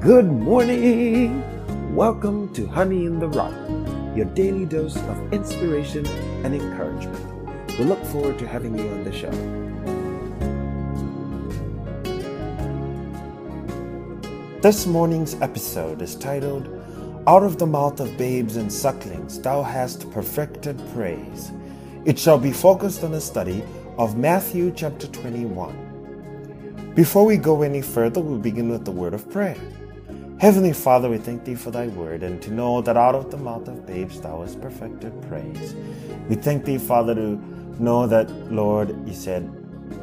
Good morning! Welcome to Honey in the Rock, your daily dose of inspiration and encouragement. We look forward to having you on the show. This morning's episode is titled, Out of the Mouth of Babes and Sucklings Thou Hast Perfected Praise. It shall be focused on a study of Matthew chapter 21. Before we go any further, we'll begin with the word of prayer. Heavenly Father, we thank thee for thy word and to know that out of the mouth of babes thou hast perfected praise. We thank thee, Father, to know that, Lord, you said,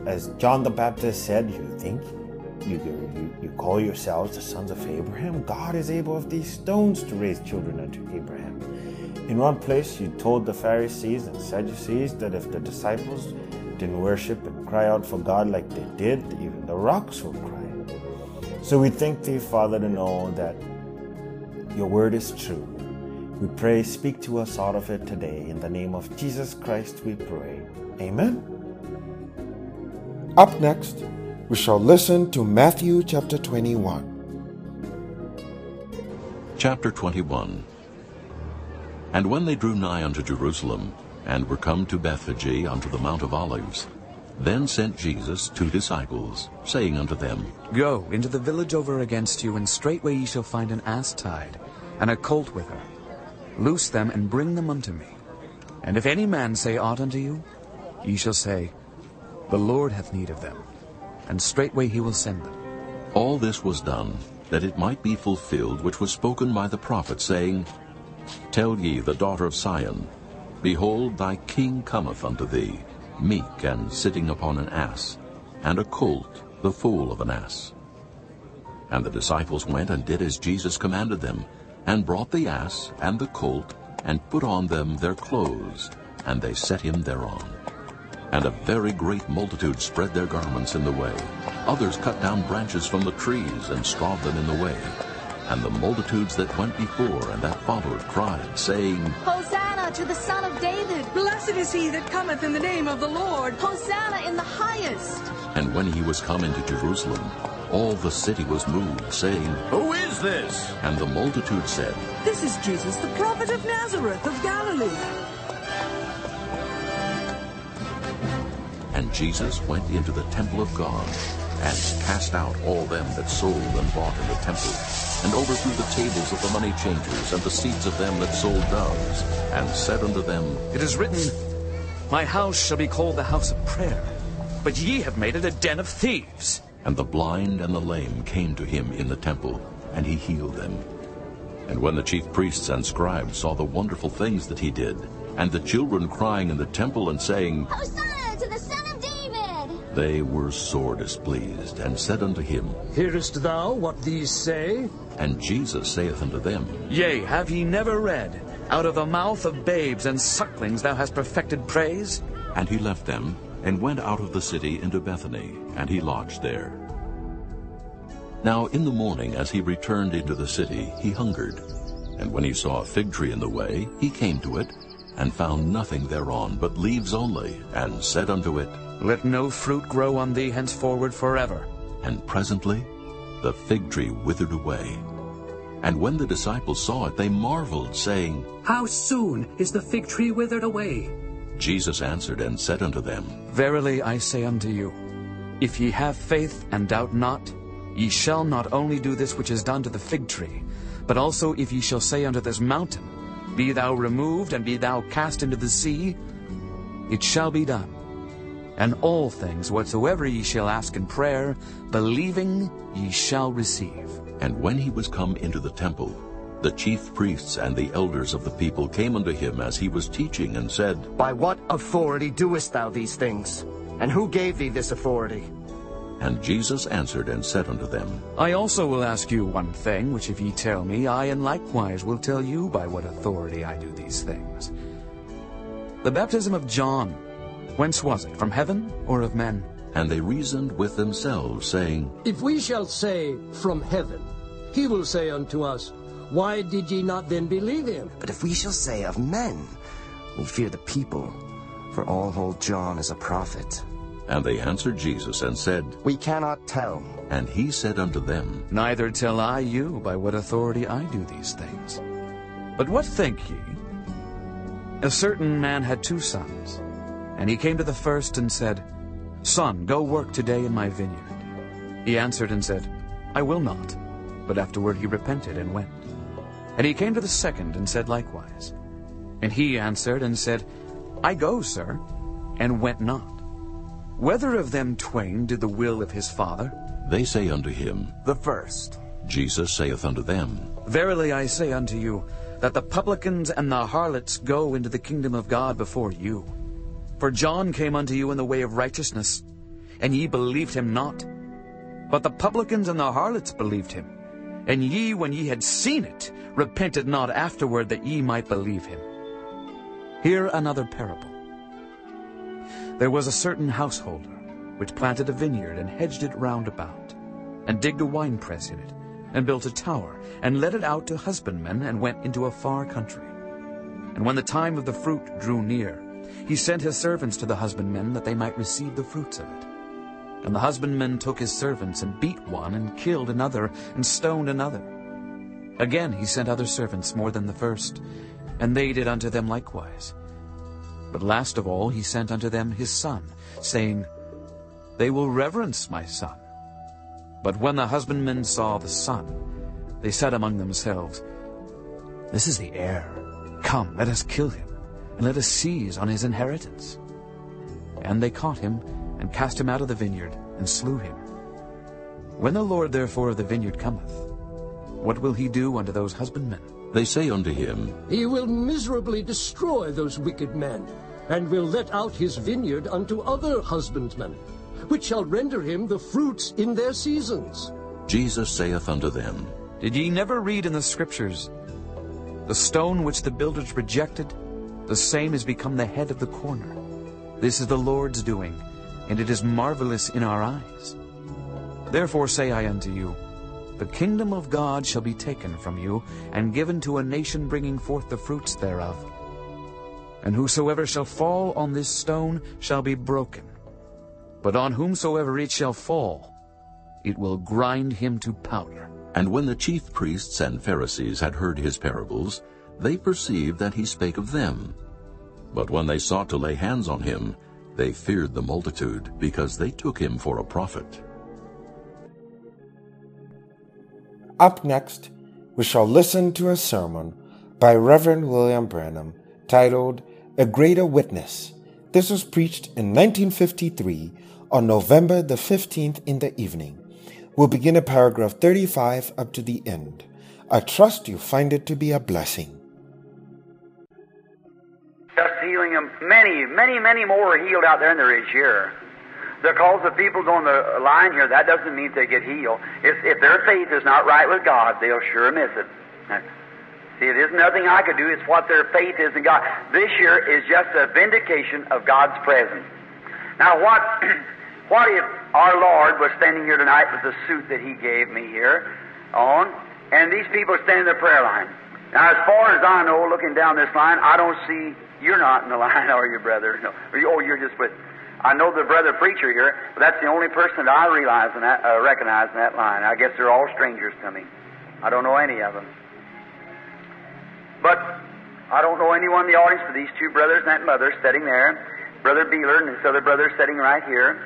as John the Baptist said, you think you, you, you call yourselves the sons of Abraham? God is able of these stones to raise children unto Abraham. In one place, you told the Pharisees and Sadducees that if the disciples didn't worship and cry out for God like they did, even the rocks would cry. So we thank thee, Father, to know that your word is true. We pray, speak to us out of it today. In the name of Jesus Christ, we pray. Amen. Up next, we shall listen to Matthew chapter 21. Chapter 21 And when they drew nigh unto Jerusalem, and were come to Bethphage unto the Mount of Olives, then sent Jesus two disciples, saying unto them, Go into the village over against you, and straightway ye shall find an ass tied, and a colt with her. Loose them, and bring them unto me. And if any man say aught unto you, ye shall say, The Lord hath need of them, and straightway he will send them. All this was done, that it might be fulfilled which was spoken by the prophet, saying, Tell ye the daughter of Sion, Behold, thy king cometh unto thee, meek and sitting upon an ass, and a colt, the foal of an ass. And the disciples went and did as Jesus commanded them, and brought the ass and the colt, and put on them their clothes, and they set him thereon. And a very great multitude spread their garments in the way. Others cut down branches from the trees, and strawed them in the way. And the multitudes that went before and that followed cried, saying, Hosanna to the Son of David! Blessed is he that cometh in the name of the Lord. Hosanna in the highest! And when he was come into Jerusalem, all the city was moved, saying, Who is this? And the multitude said, This is Jesus, the prophet of Nazareth of Galilee. And Jesus went into the temple of God, and cast out all them that sold and bought in the temple, and overthrew the tables of the money changers and the seats of them that sold doves, and said unto them, It is written, My house shall be called the house of prayer, but ye have made it a den of thieves. And the blind and the lame came to him in the temple, and he healed them. And when the chief priests and scribes saw the wonderful things that he did, and the children crying in the temple and saying, Hosanna to the Son of David! They were sore displeased, and said unto him, Hearest thou what these say? And Jesus saith unto them, Yea, have ye never read, Out of the mouth of babes and sucklings thou hast perfected praise? And he left them, and went out of the city into Bethany, and he lodged there. Now in the morning, as he returned into the city, he hungered. And when he saw a fig tree in the way, he came to it, and found nothing thereon but leaves only, and said unto it, Let no fruit grow on thee henceforward forever. And presently the fig tree withered away. And when the disciples saw it, they marveled, saying, How soon is the fig tree withered away? Jesus answered and said unto them, Verily I say unto you, if ye have faith and doubt not, ye shall not only do this which is done to the fig tree, but also if ye shall say unto this mountain, Be thou removed, and be thou cast into the sea, it shall be done. And all things whatsoever ye shall ask in prayer, believing ye shall receive. And when he was come into the temple, the chief priests and the elders of the people came unto him as he was teaching, and said, By what authority doest thou these things? And who gave thee this authority? And Jesus answered and said unto them, I also will ask you one thing, which if ye tell me, I in likewise will tell you by what authority I do these things. The baptism of John, whence was it, from heaven or of men? And they reasoned with themselves, saying, If we shall say, From heaven, he will say unto us, Why did ye not then believe him? But if we shall say of men, we fear the people, for all hold John as a prophet. And they answered Jesus and said, We cannot tell. And he said unto them, Neither tell I you by what authority I do these things. But what think ye? A certain man had two sons, and he came to the first and said, Son, go work today in my vineyard. He answered and said, I will not. But afterward he repented and went. And he came to the second and said likewise. And he answered and said, I go, sir, and went not. Whether of them twain did the will of his father? They say unto him, The first. Jesus saith unto them, Verily I say unto you, that the publicans and the harlots go into the kingdom of God before you. For John came unto you in the way of righteousness, and ye believed him not. But the publicans and the harlots believed him. And ye, when ye had seen it, repented not afterward that ye might believe him. Hear another parable. There was a certain householder, which planted a vineyard and hedged it round about, and digged a winepress in it, and built a tower, and let it out to husbandmen, and went into a far country. And when the time of the fruit drew near, he sent his servants to the husbandmen, that they might receive the fruits of it. And the husbandmen took his servants, and beat one, and killed another, and stoned another. Again he sent other servants more than the first, and they did unto them likewise. But last of all he sent unto them his son, saying, They will reverence my son. But when the husbandmen saw the son, they said among themselves, This is the heir. Come, let us kill him, and let us seize on his inheritance. And they caught him, and cast him out of the vineyard, and slew him. When the Lord therefore of the vineyard cometh, what will he do unto those husbandmen? They say unto him, He will miserably destroy those wicked men, and will let out his vineyard unto other husbandmen, which shall render him the fruits in their seasons. Jesus saith unto them, Did ye never read in the Scriptures, The stone which the builders rejected, the same is become the head of the corner. This is the Lord's doing, and it is marvelous in our eyes. Therefore say I unto you, The kingdom of God shall be taken from you, and given to a nation bringing forth the fruits thereof. And whosoever shall fall on this stone shall be broken. But on whomsoever it shall fall, it will grind him to powder. And when the chief priests and Pharisees had heard his parables, they perceived that he spake of them. But when they sought to lay hands on him, they feared the multitude, because they took him for a prophet. Up next, we shall listen to a sermon by Reverend William Branham titled A Greater Witness. This was preached in 1953 on November the 15th in the evening. We'll begin at paragraph 35 up to the end. I trust you find it to be a blessing. Just healing them. Many, many, many more are healed out there than there is here. The Because the people on the line here, that doesn't mean they get healed. If, if their faith is not right with God, they'll sure miss it. See, it isn't nothing I could do. It's what their faith is in God. This year is just a vindication of God's presence. Now, what, what if our Lord was standing here tonight with the suit that He gave me here on, and these people standing in the prayer line? Now, as far as I know, looking down this line, I don't see you're not in the line, are you, brother? No. Oh, you're just with. I know the brother preacher here, but that's the only person that I realize that, uh, recognize in that line. I guess they're all strangers to me. I don't know any of them. But I don't know anyone in the audience but these two brothers and that mother sitting there, Brother Beeler and this other brother sitting right here.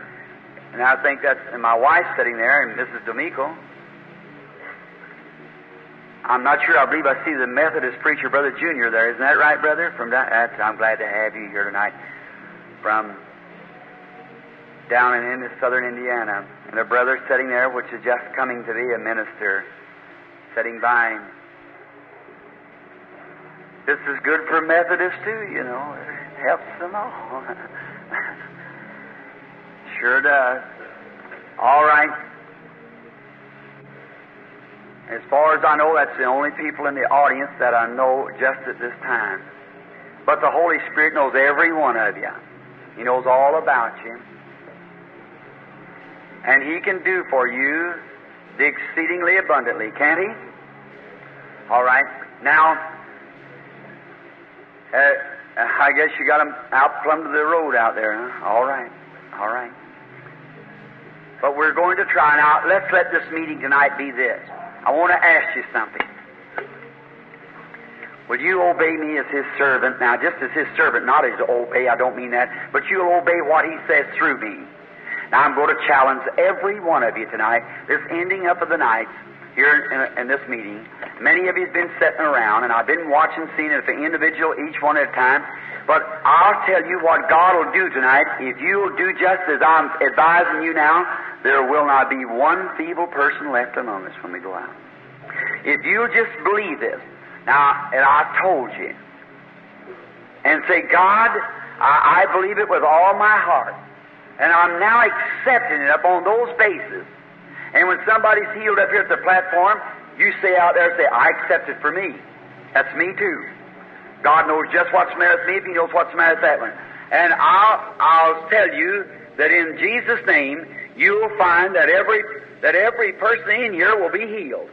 And I think that's, and my wife sitting there, and Mrs. D'Amico. I'm not sure. I believe I see the Methodist preacher, Brother Junior, there. Isn't that right, brother? From that, that's, I'm glad to have you here tonight. From down in, in southern Indiana, and a brother sitting there, which is just coming to be a minister, sitting by him. This is good for Methodists too, you know. It helps them all. sure does. All right. As far as I know, that's the only people in the audience that I know just at this time. But the Holy Spirit knows every one of you. He knows all about you. And He can do for you the exceedingly abundantly, can't He? All right. Now, uh, I guess you got them out plumb to the road out there, huh? All right. All right. But we're going to try. Now, let's let this meeting tonight be this. I want to ask you something. Will you obey me as his servant? Now, just as his servant, not as obey, I don't mean that, but you'll obey what he says through me. Now, I'm going to challenge every one of you tonight, this ending up of the nights here in, in this meeting. Many of you have been sitting around, and I've been watching, seeing it for individual, each one at a time. But I'll tell you what God will do tonight. If you'll do just as I'm advising you now, there will not be one feeble person left among us when we go out. If you'll just believe this, now, and I told you, and say, God, I, I believe it with all my heart, and I'm now accepting it upon those bases. And when somebody's healed up here at the platform, you say out there, say, I accept it for me. That's me too. God knows just what's the matter with me if He knows what's the matter with that one. And I'll, I'll tell you that in Jesus' name, you'll find that every, that every person in here will be healed.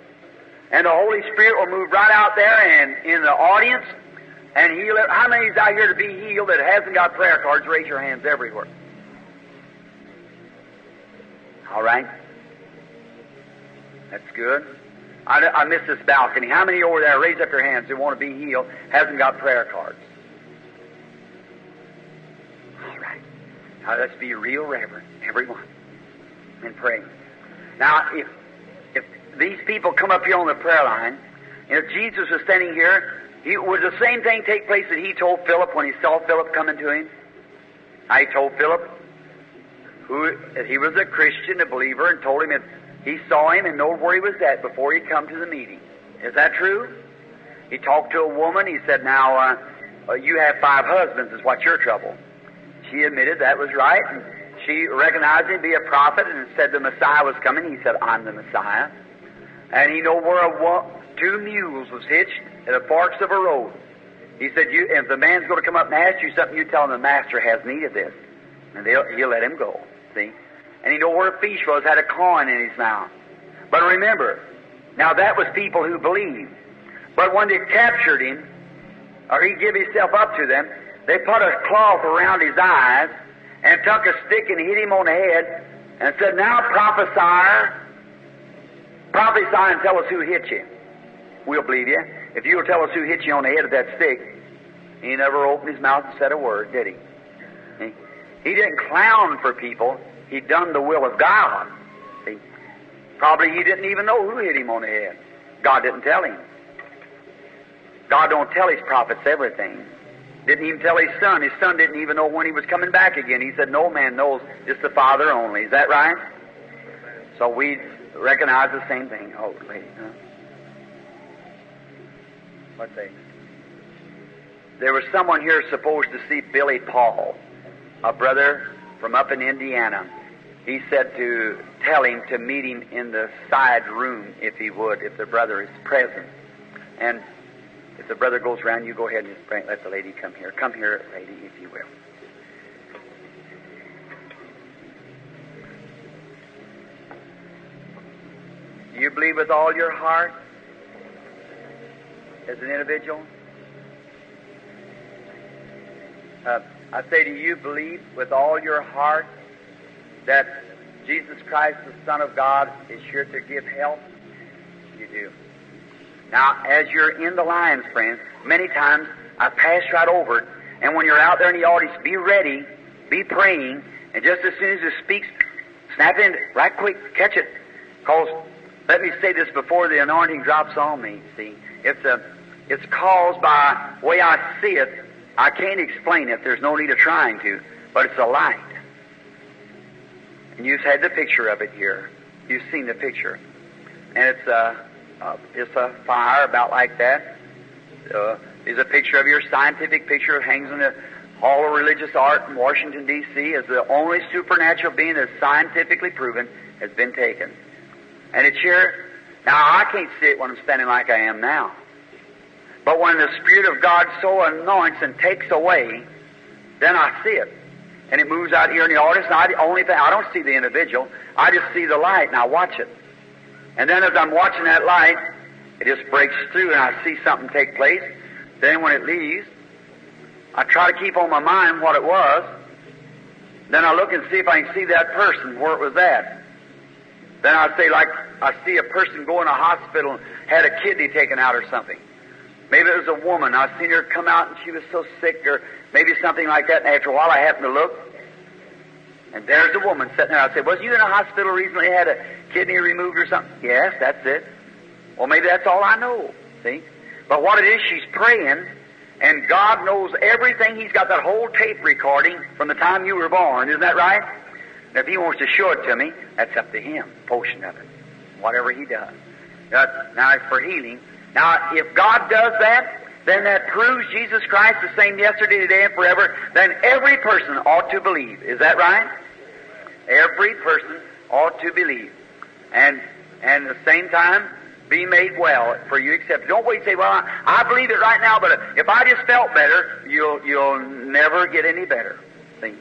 And the Holy Spirit will move right out there and in the audience and heal it. How many's out here to be healed that hasn't got prayer cards? Raise your hands everywhere. All right. That's good. I, I miss this balcony. How many over there, raise up your hands, who want to be healed, hasn't got prayer cards? All right. Now let's be real reverent, everyone, and pray. Now, if if these people come up here on the prayer line, and if Jesus was standing here, he, would the same thing take place that he told Philip when he saw Philip coming to him? I told Philip, who he was a Christian, a believer, and told him he saw him and knew where he was at before he come to the meeting. Is that true? He talked to a woman. He said, "Now uh, uh, you have five husbands. Is what your trouble?" She admitted that was right, and she recognized him to be a prophet and said the Messiah was coming. He said, "I'm the Messiah," and he know where a wo- two mules was hitched at the forks of a road. He said, "You, if the man's going to come up and ask you something, you tell him the master has need of this, and he'll let him go." See and he knew where a fish was, had a coin in his mouth. But remember, now that was people who believed. But when they captured him, or he gave himself up to them, they put a cloth around his eyes and took a stick and hit him on the head and said, Now prophesy, prophesy and tell us who hit you. We'll believe you. If you'll tell us who hit you on the head with that stick, he never opened his mouth and said a word, did? He, he didn't clown for people. He done the will of God. See? Probably he didn't even know who hit him on the head. God didn't tell him. God don't tell his prophets everything. Didn't even tell his son. His son didn't even know when he was coming back again. He said, No man knows, just the Father only. Is that right? So we recognize the same thing. Oh, lady, huh? What's that? There was someone here supposed to see Billy Paul, a brother from up in Indiana. He said to tell him to meet him in the side room if he would, if the brother is present. And if the brother goes around, you go ahead and bring, let the lady come here. Come here, lady, if you will. Do you believe with all your heart as an individual? Uh, I say to you, believe with all your heart that Jesus Christ, the Son of God, is here to give help? You do. Now, as you're in the lines, friends, many times I pass right over it, and when you're out there in the audience, be ready, be praying, and just as soon as it speaks, snap in right quick, catch it. Because, let me say this before the anointing drops on me, see. It's, a, it's caused by way I see it, I can't explain it. There's no need of trying to. But it's a light. And you've had the picture of it here. You've seen the picture. And it's a, a it's a fire about like that. Uh, a picture of your scientific picture. Hangs in the Hall of Religious Art in Washington, D.C. as the only supernatural being that's scientifically proven has been taken. And it's here. Now, I can't see it when I'm standing like I am now. But when the Spirit of God so anoints and takes away, then I see it. And it moves out here in the audience, and I, only thing, I don't see the individual, I just see the light, and I watch it. And then as I'm watching that light, it just breaks through, and I see something take place. Then when it leaves, I try to keep on my mind what it was. Then I look and see if I can see that person, where it was at. Then I say, like, I see a person go in a hospital and had a kidney taken out or something. Maybe it was a woman. I seen her come out and she was so sick, or maybe something like that. And after a while, I happened to look, and there's a woman sitting there. I said, "Was you in a hospital recently? Had a kidney removed or something?" Yes, that's it. Well, maybe that's all I know. See, but what it is, she's praying, and God knows everything. He's got that whole tape recording from the time you were born. Isn't that right? And if He wants to show it to me, that's up to Him. Portion of it, whatever He does. Now, now it's for healing. Now, if God does that, then that proves Jesus Christ the same yesterday, today, and forever. Then every person ought to believe. Is that right? Every person ought to believe. And, and at the same time, be made well for you accept. Don't wait and say, well, I, I believe it right now, but if I just felt better, you'll, you'll never get any better. See?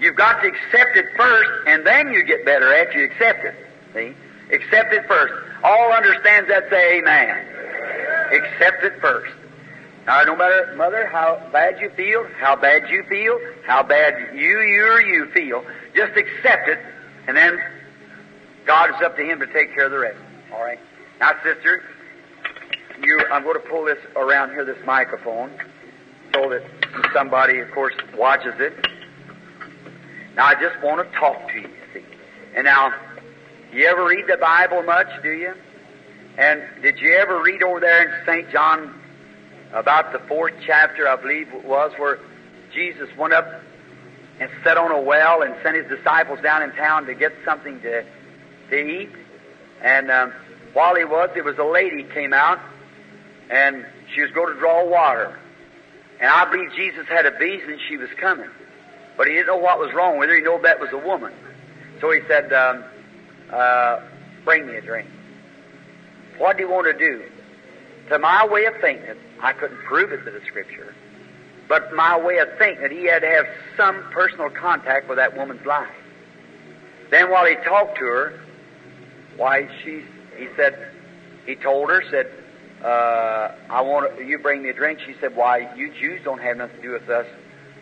You've got to accept it first, and then you get better after you accept it. See? Accept it first. All understands that say amen. Accept it first. Now, no matter, mother, how bad you feel, how bad you feel, how bad you, you, or you feel, just accept it, and then God is up to Him to take care of the rest. All right? Now, sister, you, I'm going to pull this around here, this microphone, so that somebody, of course, watches it. Now, I just want to talk to you, see. And now, you ever read the Bible much, do you? And did you ever read over there in St. John about the fourth chapter, I believe it was, where Jesus went up and sat on a well and sent his disciples down in town to get something to, to eat? And um, while he was, there was a lady came out and she was going to draw water. And I believe Jesus had a vision she was coming. But he didn't know what was wrong with her. He knew that was a woman. So he said, um, uh, bring me a drink. What do you want to do? To my way of thinking, I couldn't prove it to the Scripture, but my way of thinking, he had to have some personal contact with that woman's life. Then while he talked to her, why she, he said, he told her, said, uh, I want you bring me a drink. She said, why you Jews don't have nothing to do with us.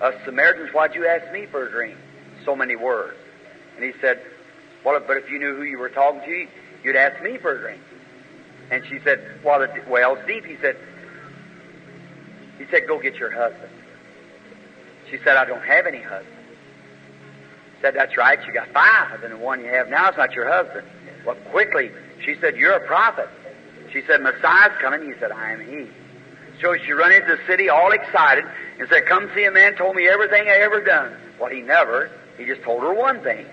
Us Samaritans, why'd you ask me for a drink? So many words. And he said, well, but if you knew who you were talking to, you'd ask me for a drink. And she said, well, the well's deep. He said, he said, go get your husband. She said, I don't have any husband. He said, that's right. You got five, and the one you have now is not your husband. Well, quickly, she said, you're a prophet. She said, Messiah's coming. He said, I am he. So she run into the city all excited and said, come see a man told me everything I ever done. Well, he never. He just told her one thing.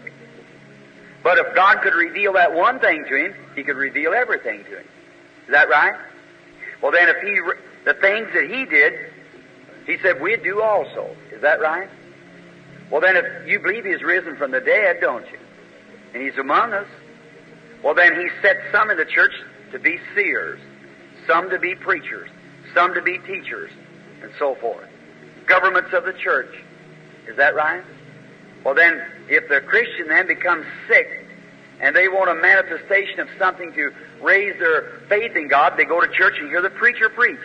But if God could reveal that one thing to him, he could reveal everything to him. Is that right? Well, then, if he the things that he did, he said we'd do also. Is that right? Well, then, if you believe he's risen from the dead, don't you? And he's among us. Well, then, he set some in the church to be seers, some to be preachers, some to be teachers, and so forth. Governments of the church. Is that right? Well, then, if the Christian then becomes sick and they want a manifestation of something to raise their faith in God, they go to church and hear the preacher preach.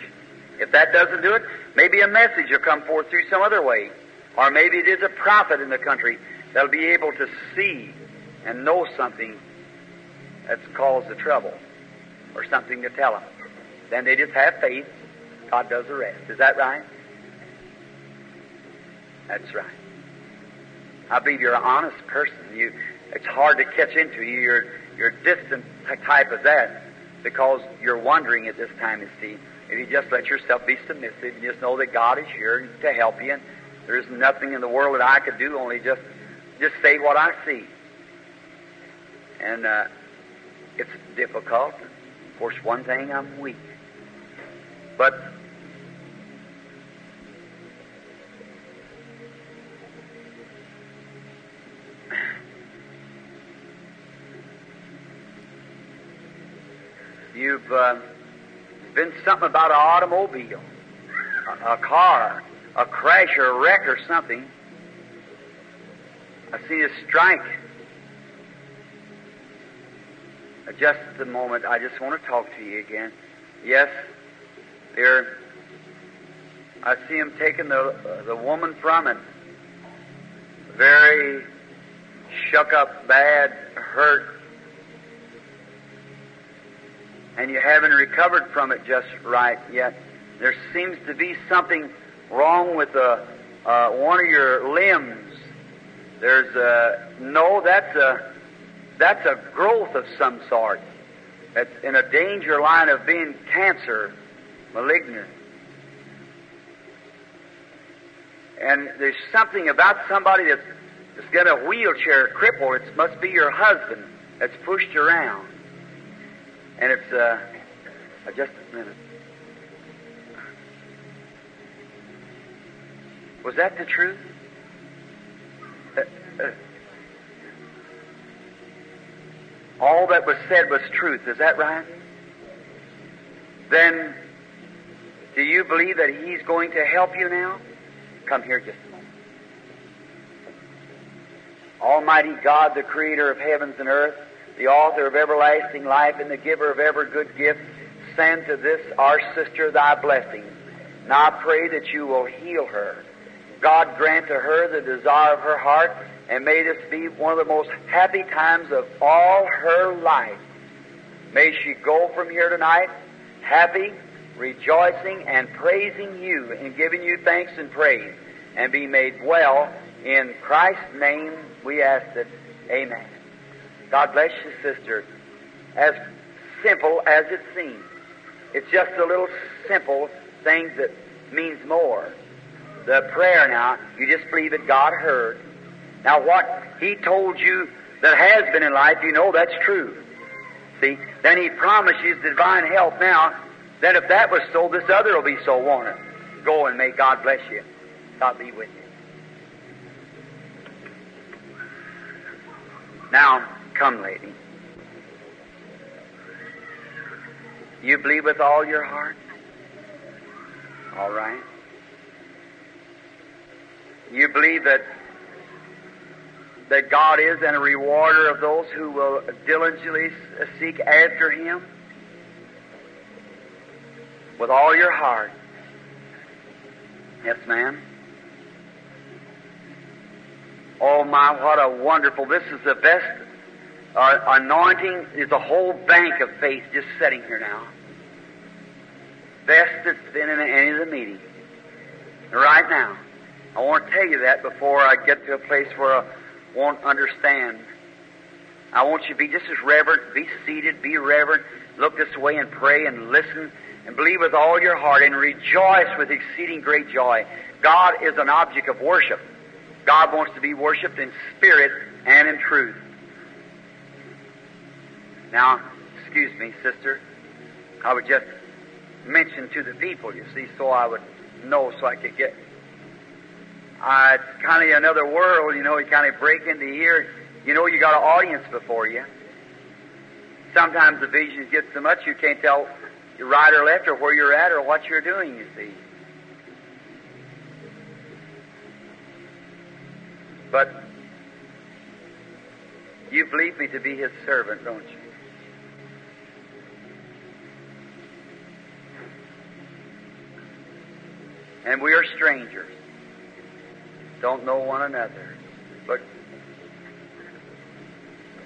If that doesn't do it, maybe a message will come forth through some other way. Or maybe it is a prophet in the country that'll be able to see and know something that's caused the trouble or something to tell them. Then they just have faith. God does the rest. Is that right? That's right. I believe you're an honest person. You, it's hard to catch into you. You're, you're distant type of that because you're wondering at this time, you see. If you just let yourself be submissive and just know that God is here to help you, and there's nothing in the world that I could do, only just just say what I see. And uh, it's difficult. Of course, one thing I'm weak, but you've. Uh, been something about an automobile, a, a car, a crash or a wreck or something. I see a strike. Uh, just a moment, I just want to talk to you again. Yes, there. I see him taking the uh, the woman from it. Very shook up, bad, hurt, and you haven't recovered from it just right yet. There seems to be something wrong with uh, uh, one of your limbs. There's a no. That's a that's a growth of some sort. That's in a danger line of being cancer, malignant. And there's something about somebody that's, that's got a wheelchair cripple. It must be your husband that's pushed around. And it's, uh, just a minute. Was that the truth? Uh, uh, all that was said was truth. Is that right? Then, do you believe that He's going to help you now? Come here just a moment. Almighty God, the creator of heavens and earth, the author of everlasting life and the giver of every good gift, send to this our sister thy blessing. Now I pray that you will heal her. God grant to her the desire of her heart, and may this be one of the most happy times of all her life. May she go from here tonight happy, rejoicing, and praising you, and giving you thanks and praise, and be made well. In Christ's name we ask it. Amen. God bless you, sister. As simple as it seems. It's just a little simple thing that means more. The prayer now, you just believe that God heard. Now what He told you that has been in life, you know that's true. See? Then He promises divine help now. Then if that was so, this other will be so, won't it? Go and may God bless you. God be with you. Now, come, lady. You believe with all your heart? All right. You believe that that God is and a rewarder of those who will diligently seek after Him with all your heart. Yes, ma'am. Oh my, what a wonderful! This is the best uh, anointing. Is a whole bank of faith just sitting here now. Best that's been in any of the meetings. Right now, I want to tell you that before I get to a place where I won't understand. I want you to be just as reverent. Be seated. Be reverent. Look this way and pray and listen and believe with all your heart and rejoice with exceeding great joy. God is an object of worship. God wants to be worshiped in spirit and in truth. Now, excuse me, sister. I would just mention to the people, you see, so I would know, so I could get. Uh, it's kind of another world, you know. You kind of break into here. You know, you got an audience before you. Sometimes the visions get so much you can't tell you're right or left or where you're at or what you're doing, you see. But you believe me to be his servant, don't you? And we are strangers. Don't know one another. But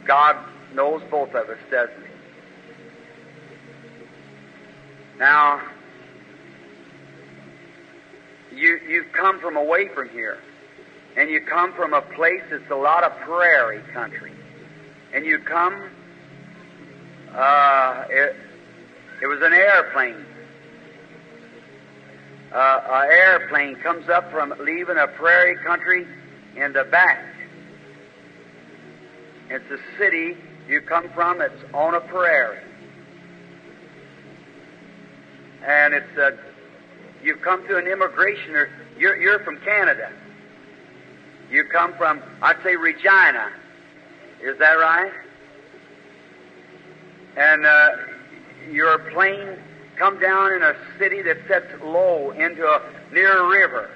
God knows both of us, doesn't he? Now, you, you've come from away from here. And you come from a place that's a lot of prairie country. And you come, uh, it, it was an airplane. Uh, an airplane comes up from leaving a prairie country in the back. It's a city you come from it's on a prairie and it's uh, you've come to an immigration or you're, you're from Canada. You come from, I'd say, Regina. Is that right? And uh, your plane come down in a city that sits low into a near a river.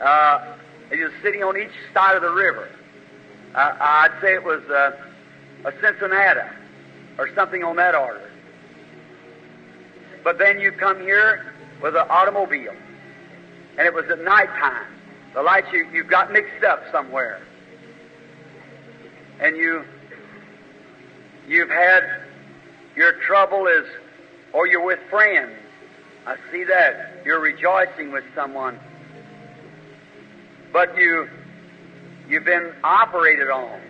Uh, it's a city on each side of the river. Uh, I'd say it was uh, a Cincinnati or something on that order. But then you come here with an automobile, and it was at night time. The lights you you got mixed up somewhere, and you you've had your trouble is, or you're with friends. I see that. You're rejoicing with someone. But you, you've been operated on.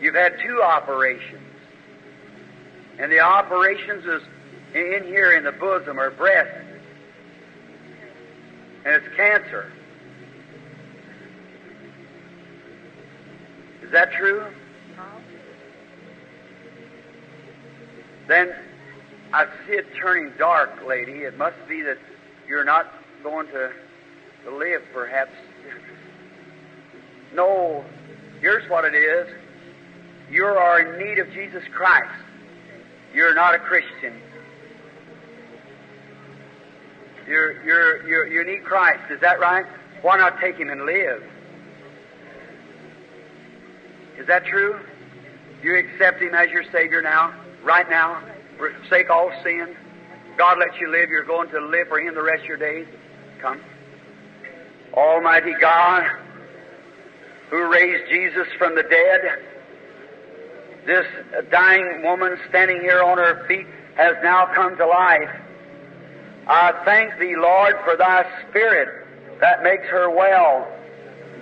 You've had two operations. And the operations is in here in the bosom or breast. And it's cancer. Is that true? Then I see it turning dark, lady. It must be that you're not going to, to live, perhaps. No, here's what it is. You are in need of Jesus Christ. You're not a Christian. You're, you're, you're, you need Christ. Is that right? Why not take Him and live? Is that true? You accept Him as your Savior now, right now, forsake all sin. God lets you live. You're going to live for Him the rest of your days. Come. Almighty God, who raised Jesus from the dead, this dying woman standing here on her feet has now come to life. I thank thee, Lord, for thy Spirit that makes her well.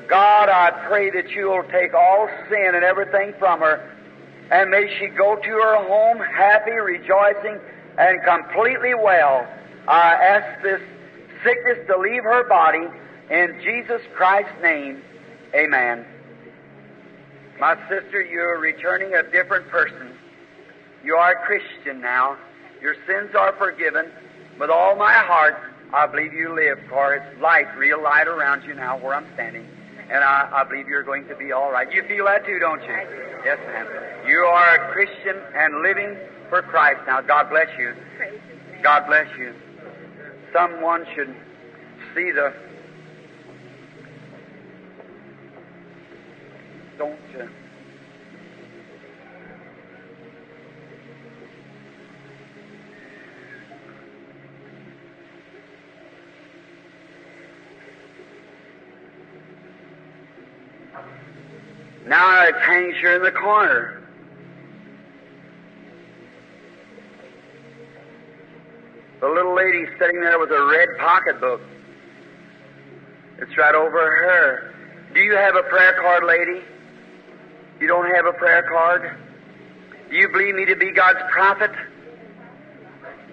God, I pray that you will take all sin and everything from her, and may she go to her home happy, rejoicing, and completely well. I ask this sickness to leave her body in Jesus Christ's name. Amen. My sister, you're returning a different person. You are a Christian now. Your sins are forgiven. With all my heart, I believe you live, for it's light, real light around you now where I'm standing. And I, I believe you're going to be all right. You feel that too, don't you? Yes, ma'am. You are a Christian and living for Christ. Now, God bless you. God bless you. Someone should see the. Don't. Uh, Now it hangs here in the corner. The little lady sitting there with a red pocketbook. It's right over her. Do you have a prayer card, lady? You don't have a prayer card? Do you believe me to be God's prophet?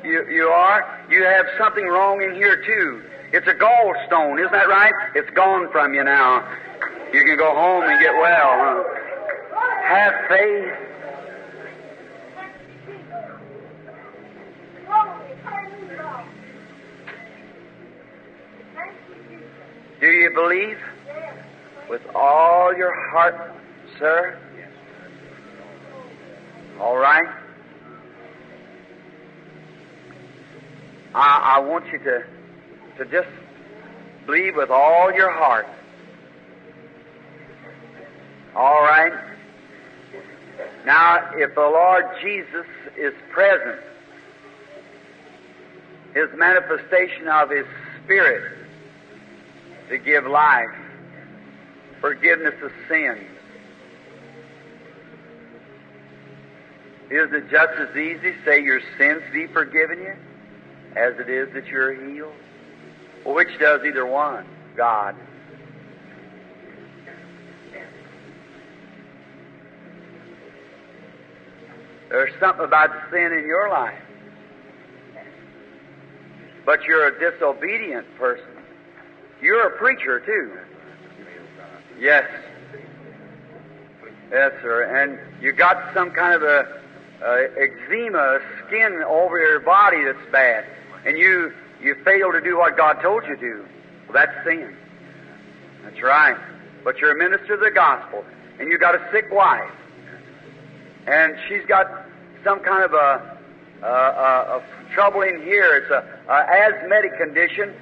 You, you are? You have something wrong in here, too. It's a gallstone, isn't that right? It's gone from you now. You can go home and get well. Huh? Have faith. Do you believe? With all your heart, sir? All right? I, I want you to, to just believe with all your heart. All right? Now, if the Lord Jesus is present, His manifestation of His Spirit to give life, forgiveness of sins, is it just as easy to say your sins be forgiven you as it is that you're healed? Well, which does either one? God. There's something about sin in your life. But you're a disobedient person. You're a preacher, too. Yes. Yes, sir. And you got some kind of a, a eczema, skin over your body that's bad. And you, you fail to do what God told you to do. Well, that's sin. That's right. But you're a minister of the gospel. And you got a sick wife and she's got some kind of a, a, a, a trouble in here. It's a, a asthmatic condition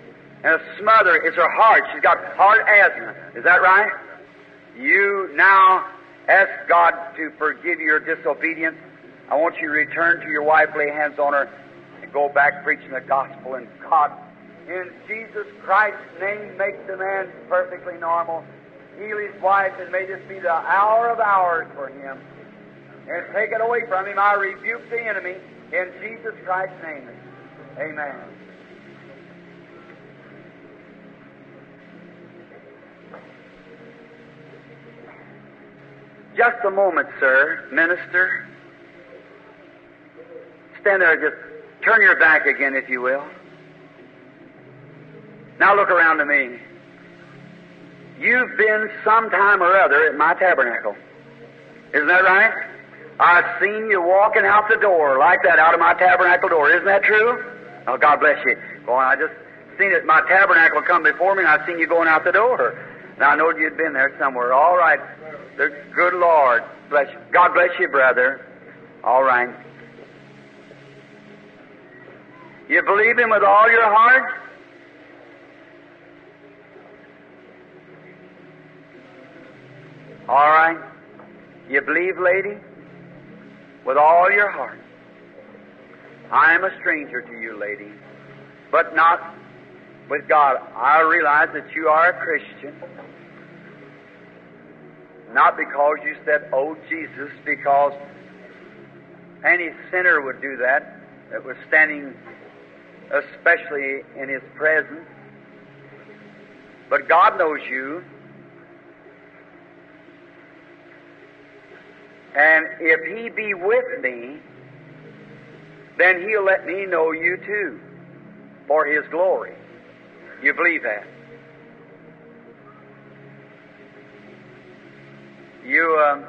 and a smother. It's her heart. She's got heart asthma. Is that right? You now ask God to forgive your disobedience. I want you to return to your wife, lay hands on her, and go back preaching the gospel. And God, in Jesus Christ's name, make the man perfectly normal. Heal his wife, and may this be the hour of hours for him. And take it away from him. I rebuke the enemy in Jesus Christ's name. Amen. Just a moment, sir, minister. Stand there, just turn your back again, if you will. Now look around to me. You've been sometime or other at my tabernacle. Isn't that right? I've seen you walking out the door like that, out of my tabernacle door. Isn't that true? Oh, God bless you. On, I just seen it. My tabernacle come before me, and I've seen you going out the door. And I know you'd been there somewhere. All right. Good Lord bless you. God bless you, brother. All right. You believe Him with all your heart? All right. You believe, lady? With all your heart. I am a stranger to you, lady, but not with God. I realize that you are a Christian. Not because you said, Oh Jesus, because any sinner would do that, that was standing especially in His presence. But God knows you. And if He be with me, then He'll let me know you too, for His glory. You believe that? You, um,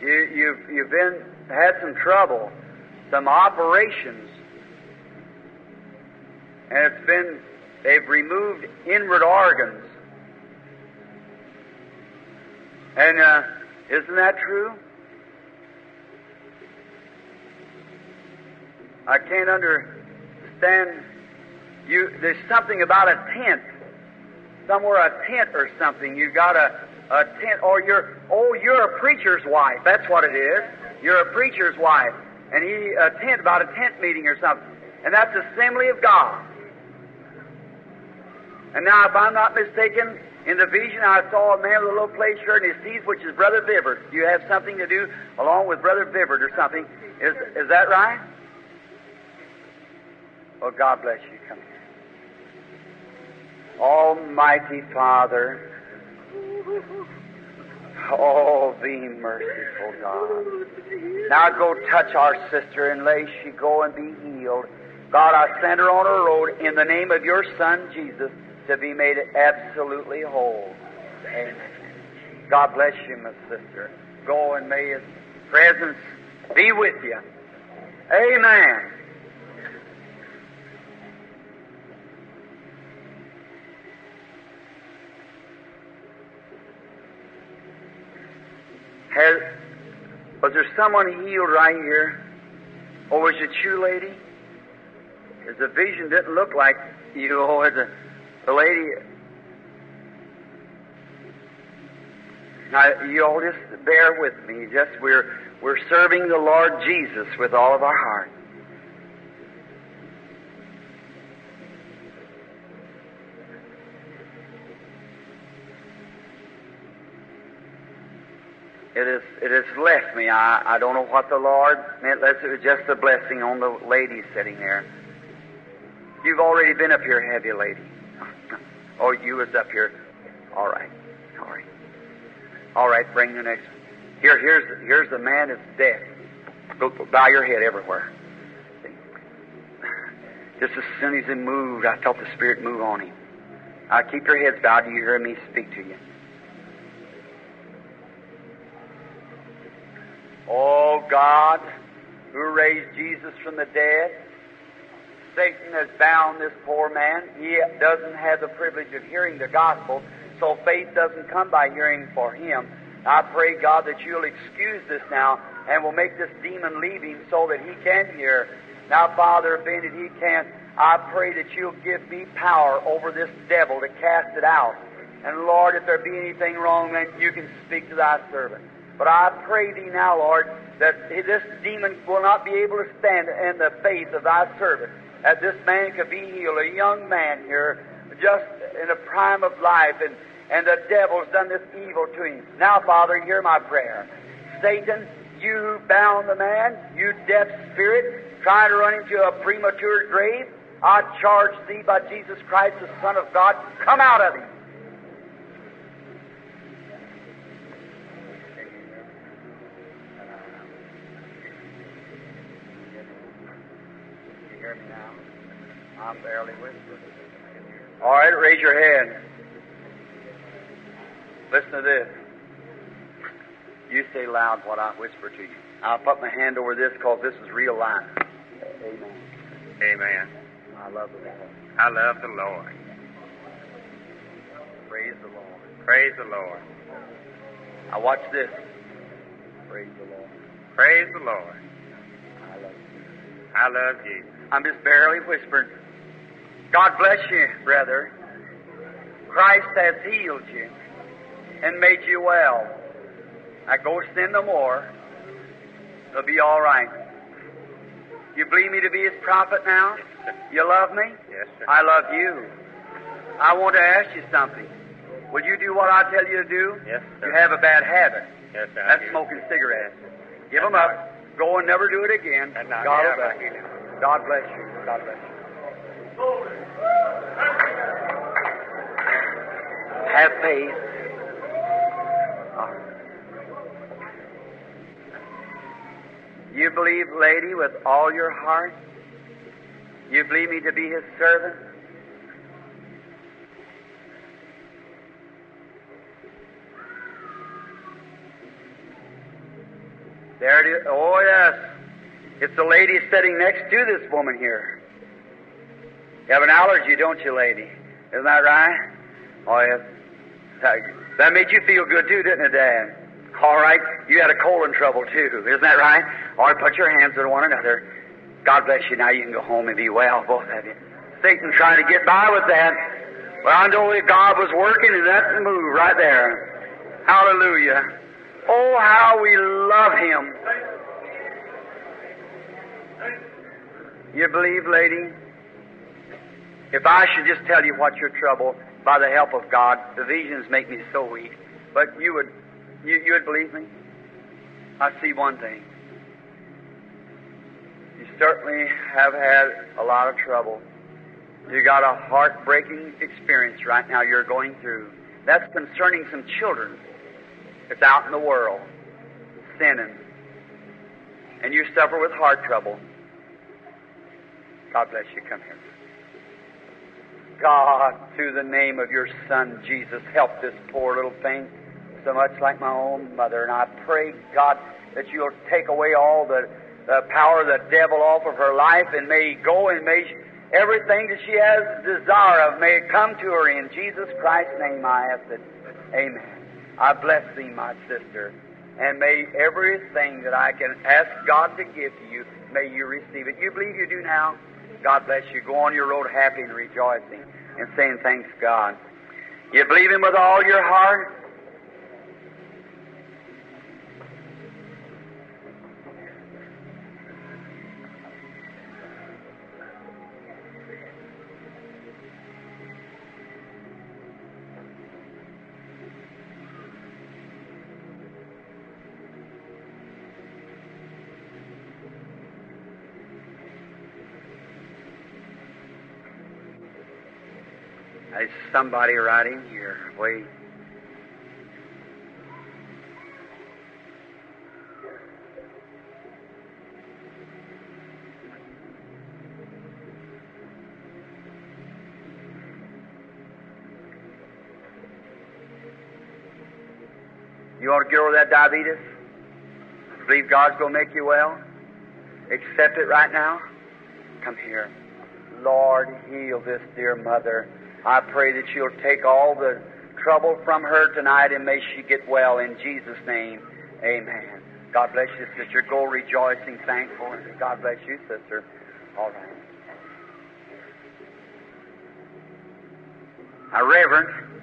you, you've, you've been, had some trouble, some operations, and it's been, they've removed inward organs. And, uh, isn't that true? I can't understand you. There's something about a tent somewhere a tent or something. You got a, a tent, or you're, oh, you're a preacher's wife. That's what it is. You're a preacher's wife. And he, a tent, about a tent meeting or something. And that's assembly of God. And now, if I'm not mistaken, in the vision I saw a man with a little plaid shirt and his teeth, which is Brother Vivert. You have something to do along with Brother Vivert or something. Is, is that right? Well, God bless you. Come here. Almighty Father, oh, be merciful, God. Now go touch our sister and lay she go and be healed. God, I send her on her road in the name of your Son, Jesus, to be made absolutely whole. Amen. God bless you, my sister. Go and may His presence be with you. Amen. Has, was there someone healed right here? Or was it you, lady? Because the vision didn't look like you, or the, the lady. Now, you all just bear with me. Just we're we're serving the Lord Jesus with all of our heart. It is it has left me. I, I don't know what the Lord meant. Unless it was just a blessing on the lady sitting there. You've already been up here, have you, lady? Oh, you was up here. All right, all right, all right. Bring the next. Here, here's here's the man that's deaf. Go, go bow your head everywhere. Just as soon as he moved, I felt the Spirit move on him. I keep your heads bowed. Do you hear me speak to you? Oh God, who raised Jesus from the dead, Satan has bound this poor man. He doesn't have the privilege of hearing the gospel, so faith doesn't come by hearing for him. I pray, God, that you'll excuse this now and will make this demon leave him so that he can hear. Now, Father, being that he can't, I pray that you'll give me power over this devil to cast it out. And Lord, if there be anything wrong, then you can speak to thy servant. But I pray thee now, Lord, that this demon will not be able to stand in the face of thy servant. That this man could be healed, a young man here, just in the prime of life, and and the devil's done this evil to him. Now, Father, hear my prayer. Satan, you who bound the man, you deaf spirit, trying to run him to a premature grave, I charge thee by Jesus Christ, the Son of God, come out of him. You hear me now? I'm barely whispering. All right, raise your hand. Listen to this. You say loud what I whisper to you. I'll put my hand over this because this is real life. Amen. Amen. I love the Lord. I love the Lord. Praise the Lord. Praise the Lord. Now watch this. Praise the Lord. Praise the Lord. I love you. I love Jesus. I'm just barely whispering. God bless you, brother. Christ has healed you and made you well. Now go sin no more. It'll be all right. You believe me to be his prophet now? You love me? Yes, sir. I love you. I want to ask you something. Will you do what I tell you to do? Yes, sir. You have a bad habit. Yes, sir. That's smoking cigarettes. Give them up. Go and never do it again. And God. God bless you. God bless you. Have faith. You believe, lady, with all your heart? You believe me to be his servant? There it is. Oh, yes. It's the lady sitting next to this woman here. You have an allergy, don't you, lady? Isn't that right? Oh, yes. That- made you feel good, too, didn't it, Dad? All right. You had a colon trouble, too. Isn't that right? All right, put your hands on one another. God bless you. Now you can go home and be well, both of you. Satan trying to get by with that. Well, I know that God was working in that move right there. Hallelujah. Oh, how we love Him. You believe, lady? If I should just tell you what your trouble, by the help of God, the visions make me so weak. But you would, you, you would believe me? I see one thing. You certainly have had a lot of trouble. You got a heartbreaking experience right now you're going through. That's concerning some children that's out in the world, sinning. And you suffer with heart trouble. God bless you. Come here. God, through the name of your Son, Jesus, help this poor little thing so much like my own mother. And I pray, God, that you'll take away all the, the power of the devil off of her life and may go and may everything that she has desire of may come to her in Jesus Christ's name. I ask it. Amen. I bless thee, my sister, and may everything that I can ask God to give to you, may you receive it. You believe you do now? God bless you. Go on your road happy and rejoicing and saying thanks God. You believe Him with all your heart? Somebody right in here. Wait. You want to get over that diabetes? Believe God's going to make you well? Accept it right now? Come here. Lord, heal this dear mother. I pray that you'll take all the trouble from her tonight and may she get well in Jesus' name. Amen. God bless you, sister. Go rejoicing, thankful. God bless you, sister. All right. Now, Reverend,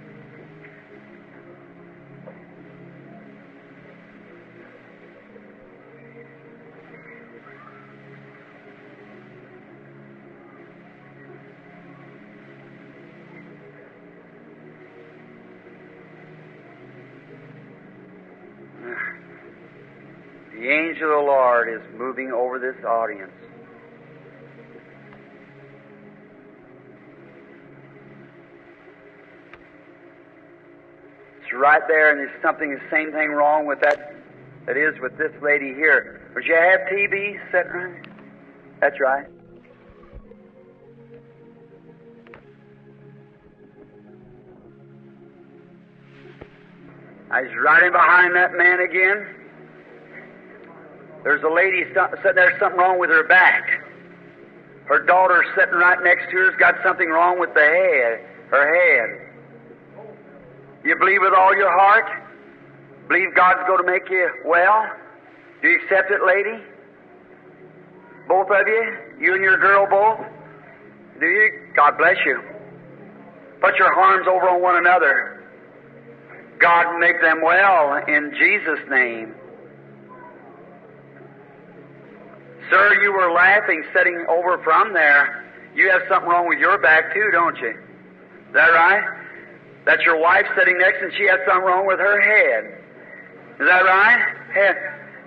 The angel of the Lord is moving over this audience. It's right there, and there's something, the same thing wrong with that that is with this lady here. Would you have TB sitting right? That's right. I was riding behind that man again. There's a lady sitting there, something wrong with her back. Her daughter sitting right next to her's got something wrong with the head, her head. You believe with all your heart? Believe God's going to make you well? Do you accept it, lady? Both of you? You and your girl both? Do you? God bless you. Put your arms over on one another. God make them well in Jesus' name. Sir, you were laughing sitting over from there. You have something wrong with your back too, don't you? Is that right? That's your wife sitting next and she has something wrong with her head. Is that right?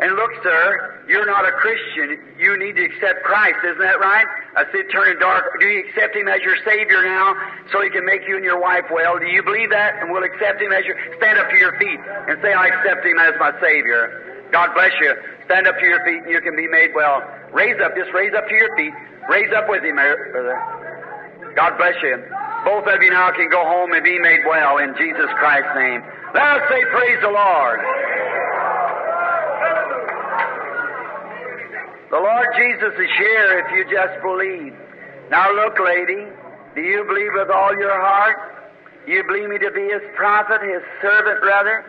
And look, sir, you're not a Christian. You need to accept Christ, isn't that right? I see it turning dark. Do you accept Him as your Savior now so He can make you and your wife well? Do you believe that? And we'll accept Him as your... Stand up to your feet and say, I accept Him as my Savior. God bless you. Stand up to your feet and you can be made well. Raise up. Just raise up to your feet. Raise up with Him, brother. God bless you. Both of you now can go home and be made well in Jesus Christ's name. Let us say, Praise the Lord. The Lord Jesus is here if you just believe. Now look, lady, do you believe with all your heart? You believe me to be His prophet, His servant, rather?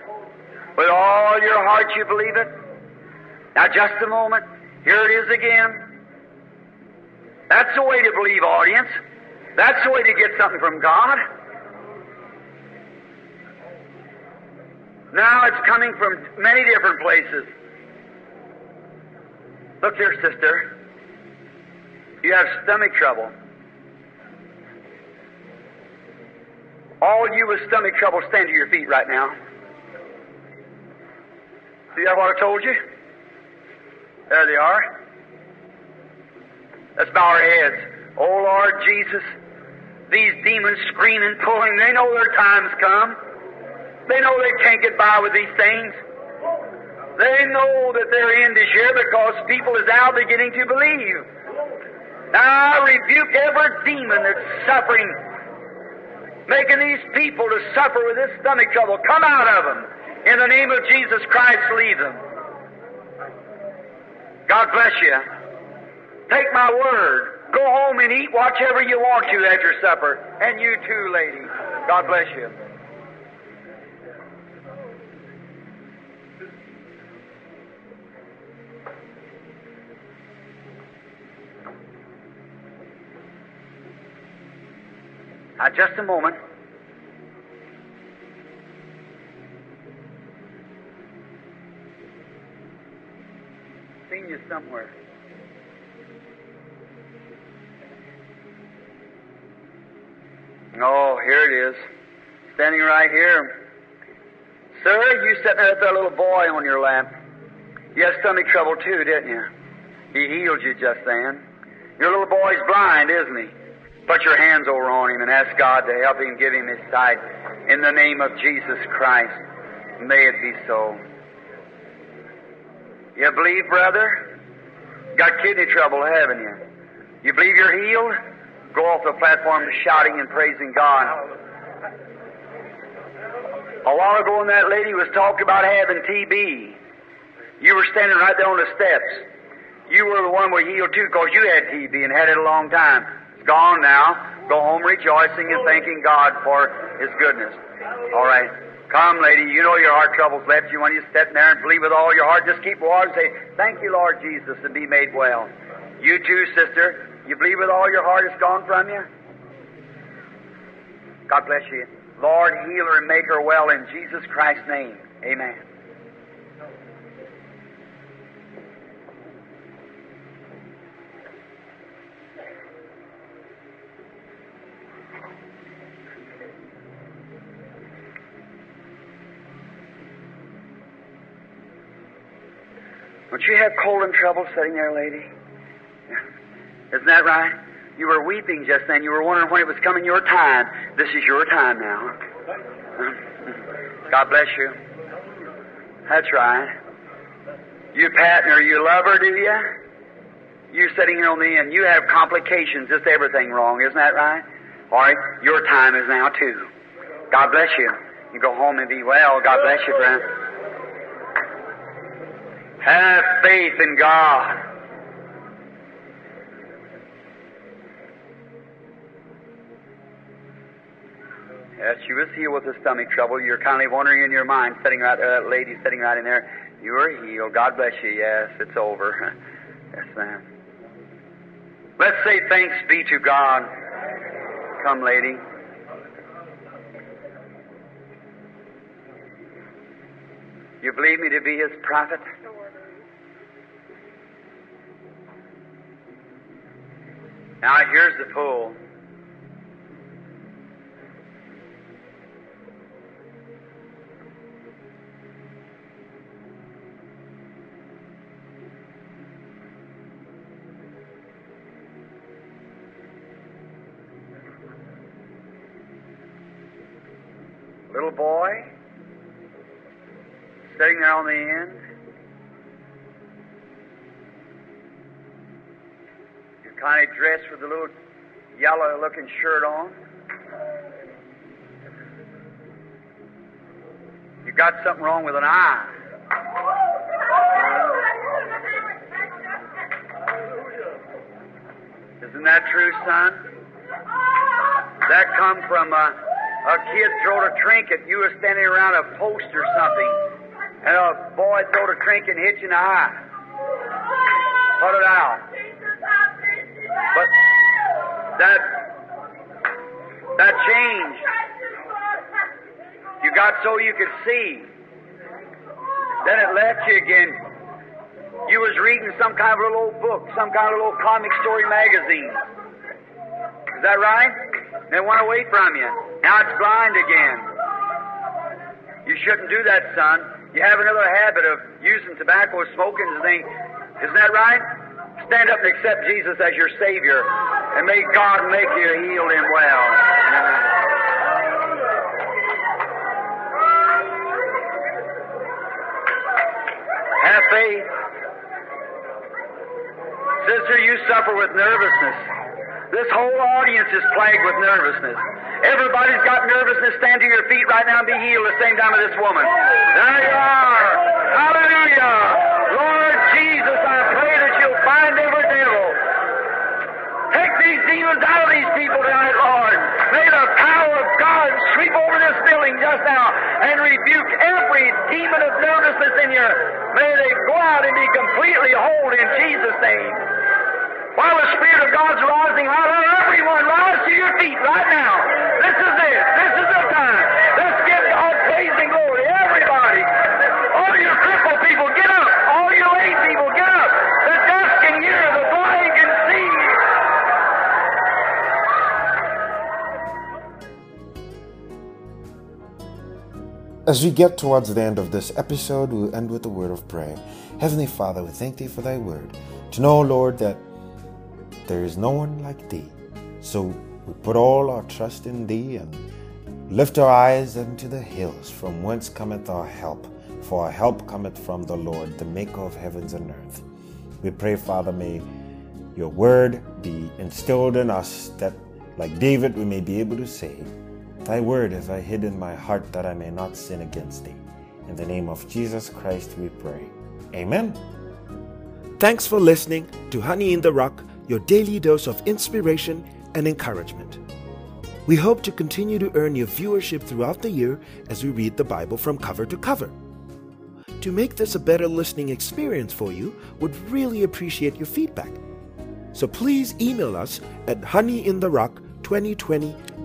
With all your heart you believe it? Now just a moment. Here it is again. That's the way to believe, audience. That's the way to get something from God. Now it's coming from many different places. Look here, sister. You have stomach trouble. All you with stomach trouble, stand to your feet right now. See that what I told you? There they are. Let's bow our heads. Oh Lord Jesus, these demons screaming, pulling, they know their time's come. They know they can't get by with these things. They know that their end is here because people is now beginning to believe. Now I rebuke every demon that's suffering, making these people to suffer with this stomach trouble. Come out of them. In the name of Jesus Christ, leave them. God bless you. Take my word. Go home and eat whatever you want to after supper. And you too, lady. God bless you. Now, just a moment. Seen you somewhere. Oh, here it is. Standing right here. Sir, you sitting there with that little boy on your lap. You had stomach trouble too, didn't you? He healed you just then. Your little boy's blind, isn't he? Put your hands over on him and ask God to help him give him his sight. In the name of Jesus Christ, may it be so. You believe, brother? Got kidney trouble, haven't you? You believe you're healed? Go off the platform shouting and praising God. A while ago, when that lady was talking about having TB, you were standing right there on the steps. You were the one who healed too, because you had TB and had it a long time. It's gone now. Go home rejoicing and thanking God for His goodness. All right. Come, lady. You know your heart trouble's left you when you sit in there and believe with all your heart. Just keep water and say, Thank you, Lord Jesus, and be made well. You too, sister. You believe with all your heart it's gone from you? God bless you. Lord, heal her and make her well in Jesus Christ's name. Amen. Don't you have cold and trouble sitting there, lady? Isn't that right? You were weeping just then. You were wondering when it was coming your time. This is your time now. God bless you. That's right. You pat her, you love her, do you? You sitting here on the end, you have complications, just everything wrong, isn't that right? All right, your time is now too. God bless you. You go home and be well. God bless you, friend. Have faith in God. Yes, she was healed with the stomach trouble. You're kind of wondering in your mind, sitting right, uh, lady sitting right in there. You are healed. God bless you. Yes, it's over. yes, ma'am. Let's say thanks be to God. Come, lady. You believe me to be his prophet? Now here's the pool. Little boy sitting there on the end. You're kind of dressed with a little yellow looking shirt on. You got something wrong with an eye. Isn't that true, son? That come from a, a kid throwed a trinket. You were standing around a post or something, and a boy throwed a trinket and hit you in the eye. Put it out. That that changed. You got so you could see. Then it left you again. You was reading some kind of little old book, some kind of little comic story magazine. Is that right? And it went away from you. Now it's blind again. You shouldn't do that, son. You have another habit of using tobacco, smoking, and things. Isn't that right? Stand up and accept Jesus as your Savior, and may God make you healed and well. Have faith. Sister, you suffer with nervousness. This whole audience is plagued with nervousness. Everybody's got nervousness. Stand to your feet right now and be healed the same time as this woman. There you are. Hallelujah. Lord Jesus, I pray that you'll find every devil. Take these demons out of these people tonight, Lord. May the power of God sweep over this building just now and rebuke every demon of nervousness in you. May they go out and be completely whole in Jesus' name. While the Spirit of God's rising, I let everyone rise to your feet right now. This is it. This is the time. Let's give God praise and glory. Everybody. All you crippled people, get up. As we get towards the end of this episode, we'll end with a word of prayer. Heavenly Father, we thank Thee for Thy word. To know, Lord, that there is no one like Thee. So we put all our trust in Thee and lift our eyes unto the hills, from whence cometh our help. For our help cometh from the Lord, the maker of heavens and earth. We pray, Father, may your word be instilled in us that, like David, we may be able to say, Thy word have I hid in my heart that I may not sin against thee. In the name of Jesus Christ we pray. Amen. Thanks for listening to Honey in the Rock, your daily dose of inspiration and encouragement. We hope to continue to earn your viewership throughout the year as we read the Bible from cover to cover. To make this a better listening experience for you, would really appreciate your feedback. So please email us at honeyintherock2020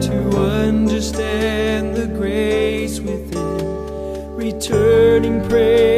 To understand the grace within, returning praise.